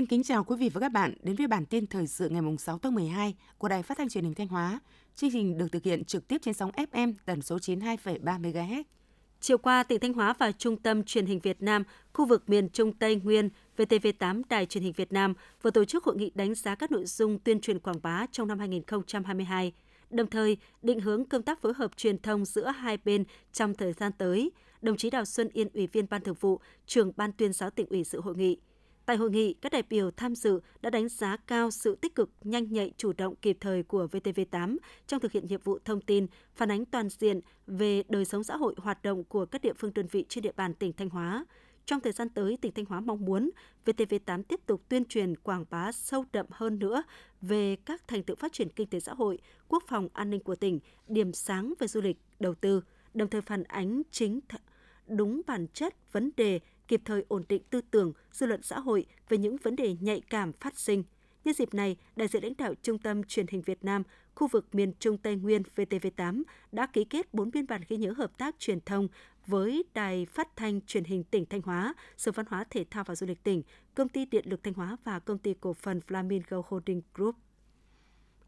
Xin kính chào quý vị và các bạn đến với bản tin thời sự ngày 6 tháng 12 của Đài Phát thanh Truyền hình Thanh Hóa. Chương trình được thực hiện trực tiếp trên sóng FM tần số 92,3 MHz. Chiều qua, tỉnh Thanh Hóa và Trung tâm Truyền hình Việt Nam, khu vực miền Trung Tây Nguyên, VTV8 Đài Truyền hình Việt Nam vừa tổ chức hội nghị đánh giá các nội dung tuyên truyền quảng bá trong năm 2022, đồng thời định hướng công tác phối hợp truyền thông giữa hai bên trong thời gian tới. Đồng chí Đào Xuân Yên, Ủy viên Ban Thường vụ, trưởng Ban tuyên giáo tỉnh ủy dự hội nghị. Tại hội nghị, các đại biểu tham dự đã đánh giá cao sự tích cực, nhanh nhạy, chủ động kịp thời của VTV8 trong thực hiện nhiệm vụ thông tin, phản ánh toàn diện về đời sống xã hội hoạt động của các địa phương đơn vị trên địa bàn tỉnh Thanh Hóa. Trong thời gian tới, tỉnh Thanh Hóa mong muốn VTV8 tiếp tục tuyên truyền quảng bá sâu đậm hơn nữa về các thành tựu phát triển kinh tế xã hội, quốc phòng an ninh của tỉnh, điểm sáng về du lịch, đầu tư, đồng thời phản ánh chính th- đúng bản chất vấn đề kịp thời ổn định tư tưởng, dư luận xã hội về những vấn đề nhạy cảm phát sinh. Nhân dịp này, đại diện lãnh đạo Trung tâm Truyền hình Việt Nam, khu vực miền Trung Tây Nguyên VTV8 đã ký kết 4 biên bản ghi nhớ hợp tác truyền thông với Đài Phát thanh Truyền hình tỉnh Thanh Hóa, Sở Văn hóa Thể thao và Du lịch tỉnh, Công ty Điện lực Thanh Hóa và Công ty Cổ phần Flamingo Holding Group.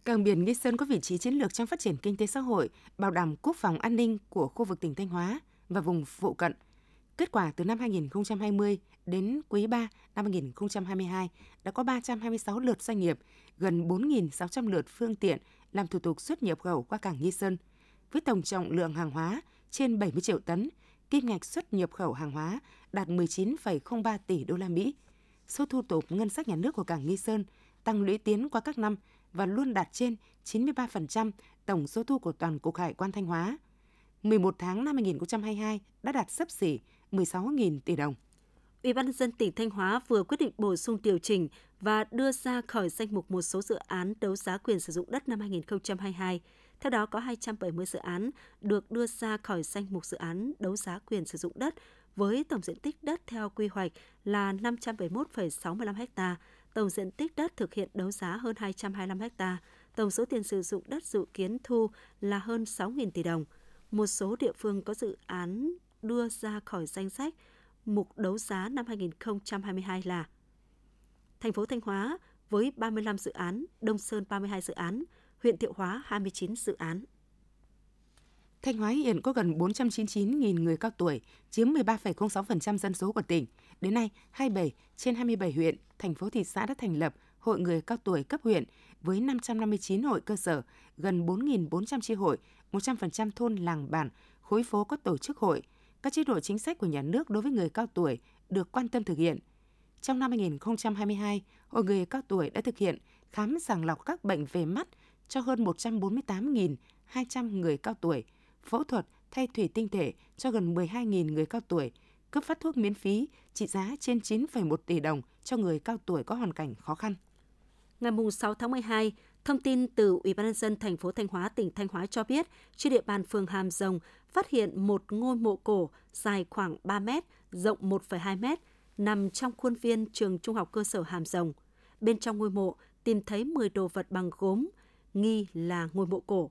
Cảng biển Nghi Sơn có vị trí chiến lược trong phát triển kinh tế xã hội, bảo đảm quốc phòng an ninh của khu vực tỉnh Thanh Hóa và vùng phụ cận – Kết quả từ năm 2020 đến quý 3 năm 2022 đã có 326 lượt doanh nghiệp, gần 4.600 lượt phương tiện làm thủ tục xuất nhập khẩu qua cảng Nghi Sơn. Với tổng trọng lượng hàng hóa trên 70 triệu tấn, kim ngạch xuất nhập khẩu hàng hóa đạt 19,03 tỷ đô la Mỹ. Số thu tục ngân sách nhà nước của cảng Nghi Sơn tăng lũy tiến qua các năm và luôn đạt trên 93% tổng số thu của toàn cục Hải quan Thanh Hóa. 11 tháng năm 2022 đã đạt sấp xỉ 16.000 tỷ đồng. Ủy ban nhân dân tỉnh Thanh Hóa vừa quyết định bổ sung điều chỉnh và đưa ra khỏi danh mục một số dự án đấu giá quyền sử dụng đất năm 2022. Theo đó có 270 dự án được đưa ra khỏi danh mục dự án đấu giá quyền sử dụng đất với tổng diện tích đất theo quy hoạch là 571,65 ha, tổng diện tích đất thực hiện đấu giá hơn 225 ha, tổng số tiền sử dụng đất dự kiến thu là hơn 6.000 tỷ đồng. Một số địa phương có dự án đưa ra khỏi danh sách mục đấu giá năm 2022 là thành phố Thanh Hóa với 35 dự án, Đông Sơn 32 dự án, huyện Thiệu Hóa 29 dự án. Thanh Hóa hiện có gần 499.000 người cao tuổi, chiếm 13,06% dân số của tỉnh. Đến nay, 27 trên 27 huyện, thành phố thị xã đã thành lập hội người cao tuổi cấp huyện với 559 hội cơ sở, gần 4.400 chi hội, 100% thôn làng bản, khối phố có tổ chức hội, các chế độ chính sách của nhà nước đối với người cao tuổi được quan tâm thực hiện. Trong năm 2022, Hội người cao tuổi đã thực hiện khám sàng lọc các bệnh về mắt cho hơn 148.200 người cao tuổi, phẫu thuật thay thủy tinh thể cho gần 12.000 người cao tuổi, cấp phát thuốc miễn phí trị giá trên 9,1 tỷ đồng cho người cao tuổi có hoàn cảnh khó khăn. Ngày 6 tháng 12, Thông tin từ Ủy ban nhân dân thành phố Thanh Hóa tỉnh Thanh Hóa cho biết, trên địa bàn phường Hàm Rồng phát hiện một ngôi mộ cổ dài khoảng 3 m, rộng 1,2 m, nằm trong khuôn viên trường Trung học cơ sở Hàm Rồng. Bên trong ngôi mộ tìm thấy 10 đồ vật bằng gốm, nghi là ngôi mộ cổ.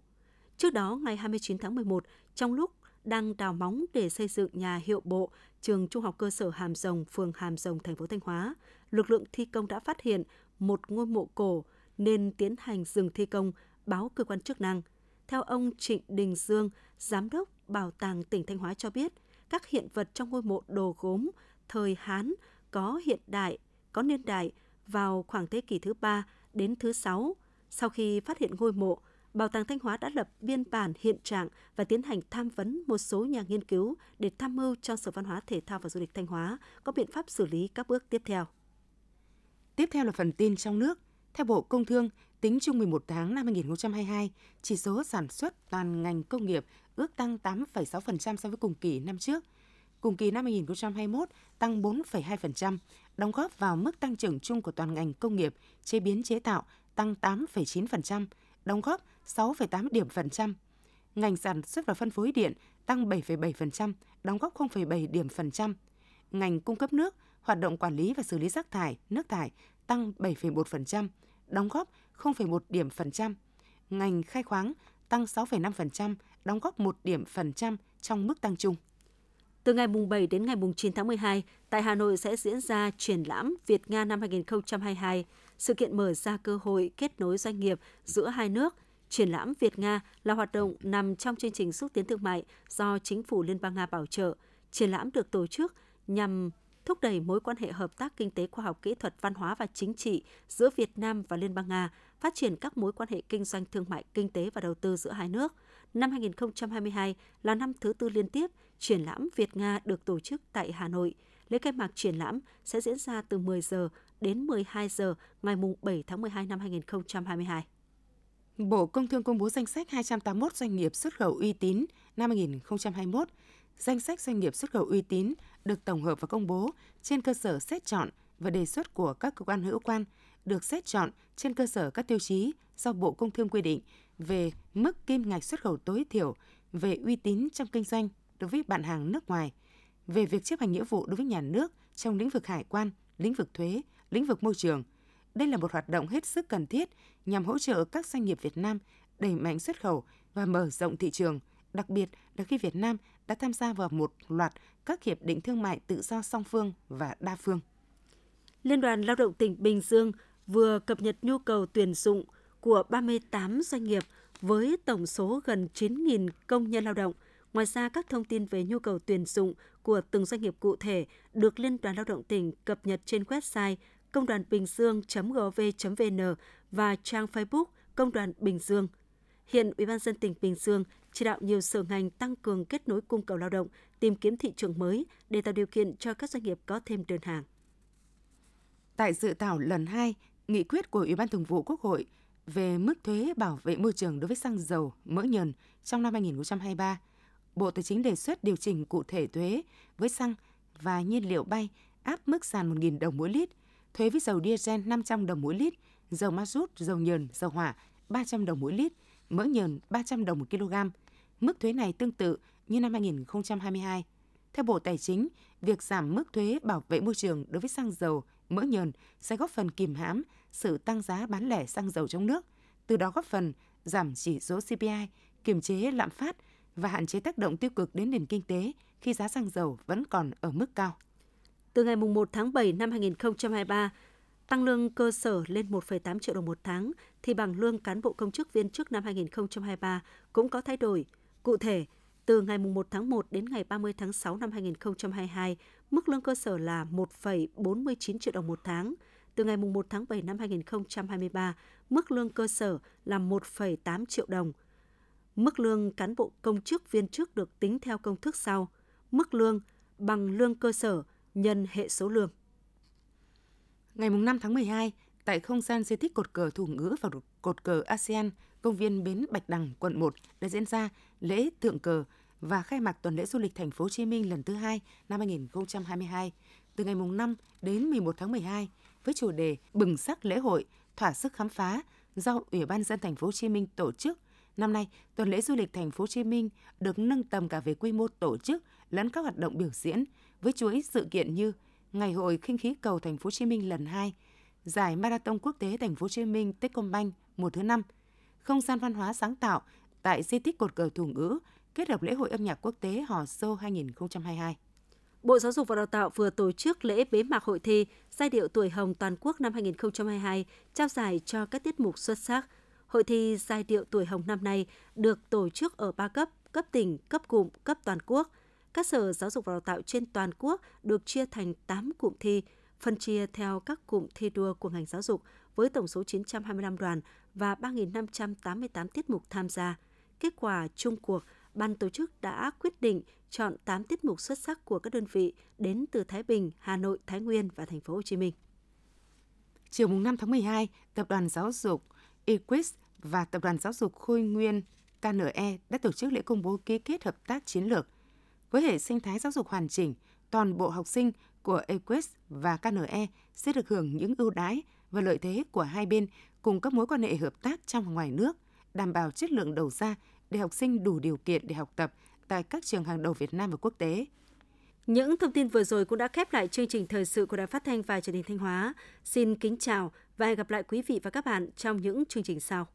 Trước đó, ngày 29 tháng 11, trong lúc đang đào móng để xây dựng nhà hiệu bộ trường Trung học cơ sở Hàm Rồng, phường Hàm Rồng, thành phố Thanh Hóa, lực lượng thi công đã phát hiện một ngôi mộ cổ nên tiến hành dừng thi công, báo cơ quan chức năng. Theo ông Trịnh Đình Dương, Giám đốc Bảo tàng tỉnh Thanh Hóa cho biết, các hiện vật trong ngôi mộ đồ gốm thời Hán có hiện đại, có niên đại vào khoảng thế kỷ thứ 3 đến thứ 6. Sau khi phát hiện ngôi mộ, Bảo tàng Thanh Hóa đã lập biên bản hiện trạng và tiến hành tham vấn một số nhà nghiên cứu để tham mưu cho Sở Văn hóa Thể thao và Du lịch Thanh Hóa có biện pháp xử lý các bước tiếp theo. Tiếp theo là phần tin trong nước. Theo Bộ Công Thương, tính chung 11 tháng năm 2022, chỉ số sản xuất toàn ngành công nghiệp ước tăng 8,6% so với cùng kỳ năm trước. Cùng kỳ năm 2021 tăng 4,2%, đóng góp vào mức tăng trưởng chung của toàn ngành công nghiệp, chế biến chế tạo tăng 8,9%, đóng góp 6,8 điểm phần trăm. Ngành sản xuất và phân phối điện tăng 7,7%, đóng góp 0,7 điểm phần trăm. Ngành cung cấp nước, hoạt động quản lý và xử lý rác thải, nước thải tăng 7,1%, đóng góp 0,1 điểm phần trăm. Ngành khai khoáng tăng 6,5%, đóng góp 1 điểm phần trăm trong mức tăng chung. Từ ngày mùng 7 đến ngày mùng 9 tháng 12, tại Hà Nội sẽ diễn ra triển lãm Việt Nga năm 2022. Sự kiện mở ra cơ hội kết nối doanh nghiệp giữa hai nước. Triển lãm Việt Nga là hoạt động nằm trong chương trình xúc tiến thương mại do chính phủ Liên bang Nga bảo trợ. Triển lãm được tổ chức nhằm thúc đẩy mối quan hệ hợp tác kinh tế khoa học kỹ thuật văn hóa và chính trị giữa Việt Nam và Liên bang Nga, phát triển các mối quan hệ kinh doanh thương mại kinh tế và đầu tư giữa hai nước. Năm 2022 là năm thứ tư liên tiếp triển lãm Việt Nga được tổ chức tại Hà Nội. Lễ khai mạc triển lãm sẽ diễn ra từ 10 giờ đến 12 giờ ngày 7 tháng 12 năm 2022. Bộ Công Thương công bố danh sách 281 doanh nghiệp xuất khẩu uy tín năm 2021. Danh sách doanh nghiệp xuất khẩu uy tín được tổng hợp và công bố trên cơ sở xét chọn và đề xuất của các cơ quan hữu quan, được xét chọn trên cơ sở các tiêu chí do Bộ Công Thương quy định về mức kim ngạch xuất khẩu tối thiểu, về uy tín trong kinh doanh đối với bạn hàng nước ngoài, về việc chấp hành nghĩa vụ đối với nhà nước trong lĩnh vực hải quan, lĩnh vực thuế, lĩnh vực môi trường. Đây là một hoạt động hết sức cần thiết nhằm hỗ trợ các doanh nghiệp Việt Nam đẩy mạnh xuất khẩu và mở rộng thị trường, đặc biệt là khi Việt Nam đã tham gia vào một loạt các hiệp định thương mại tự do song phương và đa phương. Liên đoàn Lao động tỉnh Bình Dương vừa cập nhật nhu cầu tuyển dụng của 38 doanh nghiệp với tổng số gần 9.000 công nhân lao động. Ngoài ra, các thông tin về nhu cầu tuyển dụng của từng doanh nghiệp cụ thể được Liên đoàn Lao động tỉnh cập nhật trên website công đoàn bình dương.gov.vn và trang Facebook Công đoàn Bình Dương. Hiện Ủy ban dân tỉnh Bình Dương chỉ đạo nhiều sở ngành tăng cường kết nối cung cầu lao động, tìm kiếm thị trường mới để tạo điều kiện cho các doanh nghiệp có thêm đơn hàng. Tại dự thảo lần 2, nghị quyết của Ủy ban Thường vụ Quốc hội về mức thuế bảo vệ môi trường đối với xăng dầu, mỡ nhờn trong năm 2023, Bộ Tài chính đề xuất điều chỉnh cụ thể thuế với xăng và nhiên liệu bay áp mức sàn 1.000 đồng mỗi lít, thuế với dầu diesel 500 đồng mỗi lít, dầu ma rút, dầu nhờn, dầu hỏa 300 đồng mỗi lít, mỡ nhờn 300 đồng một kg. Mức thuế này tương tự như năm 2022. Theo Bộ Tài chính, việc giảm mức thuế bảo vệ môi trường đối với xăng dầu, mỡ nhờn sẽ góp phần kìm hãm sự tăng giá bán lẻ xăng dầu trong nước, từ đó góp phần giảm chỉ số CPI, kiềm chế lạm phát và hạn chế tác động tiêu cực đến nền kinh tế khi giá xăng dầu vẫn còn ở mức cao. Từ ngày 1 tháng 7 năm 2023, tăng lương cơ sở lên 1,8 triệu đồng một tháng thì bằng lương cán bộ công chức viên chức năm 2023 cũng có thay đổi. Cụ thể, từ ngày 1 tháng 1 đến ngày 30 tháng 6 năm 2022, mức lương cơ sở là 1,49 triệu đồng một tháng. Từ ngày 1 tháng 7 năm 2023, mức lương cơ sở là 1,8 triệu đồng. Mức lương cán bộ công chức viên chức được tính theo công thức sau. Mức lương bằng lương cơ sở nhân hệ số lương. Ngày 5 tháng 12, tại không gian di tích cột cờ thủ ngữ và cột cờ ASEAN, công viên Bến Bạch Đằng, quận 1 đã diễn ra lễ thượng cờ và khai mạc tuần lễ du lịch thành phố Hồ Chí Minh lần thứ hai năm 2022 từ ngày 5 đến 11 tháng 12 với chủ đề Bừng sắc lễ hội, thỏa sức khám phá do Ủy ban dân thành phố Hồ Chí Minh tổ chức. Năm nay, tuần lễ du lịch thành phố Hồ Chí Minh được nâng tầm cả về quy mô tổ chức lẫn các hoạt động biểu diễn với chuỗi sự kiện như Ngày hội khinh khí cầu thành phố Hồ Chí Minh lần 2, Giải Marathon Quốc tế thành phố Hồ Chí Minh Techcombank mùa thứ 5, không gian văn hóa sáng tạo tại di tích cột cờ thủ ngữ kết hợp lễ hội âm nhạc quốc tế Hò Sô 2022. Bộ Giáo dục và Đào tạo vừa tổ chức lễ bế mạc hội thi Giai điệu tuổi hồng toàn quốc năm 2022, trao giải cho các tiết mục xuất sắc. Hội thi Giai điệu tuổi hồng năm nay được tổ chức ở ba cấp, cấp tỉnh, cấp cụm, cấp toàn quốc. Các sở giáo dục và đào tạo trên toàn quốc được chia thành 8 cụm thi, phân chia theo các cụm thi đua của ngành giáo dục với tổng số 925 đoàn và 3.588 tiết mục tham gia. Kết quả chung cuộc, ban tổ chức đã quyết định chọn 8 tiết mục xuất sắc của các đơn vị đến từ Thái Bình, Hà Nội, Thái Nguyên và thành phố Hồ Chí Minh. Chiều mùng 5 tháng 12, Tập đoàn Giáo dục Equis và Tập đoàn Giáo dục Khôi Nguyên KNE đã tổ chức lễ công bố ký kết hợp tác chiến lược. Với hệ sinh thái giáo dục hoàn chỉnh, toàn bộ học sinh của Equis và KNE sẽ được hưởng những ưu đãi và lợi thế của hai bên cùng các mối quan hệ hợp tác trong và ngoài nước, đảm bảo chất lượng đầu ra để học sinh đủ điều kiện để học tập tại các trường hàng đầu Việt Nam và quốc tế. Những thông tin vừa rồi cũng đã khép lại chương trình thời sự của Đài Phát thanh và Truyền hình Thanh Hóa. Xin kính chào và hẹn gặp lại quý vị và các bạn trong những chương trình sau.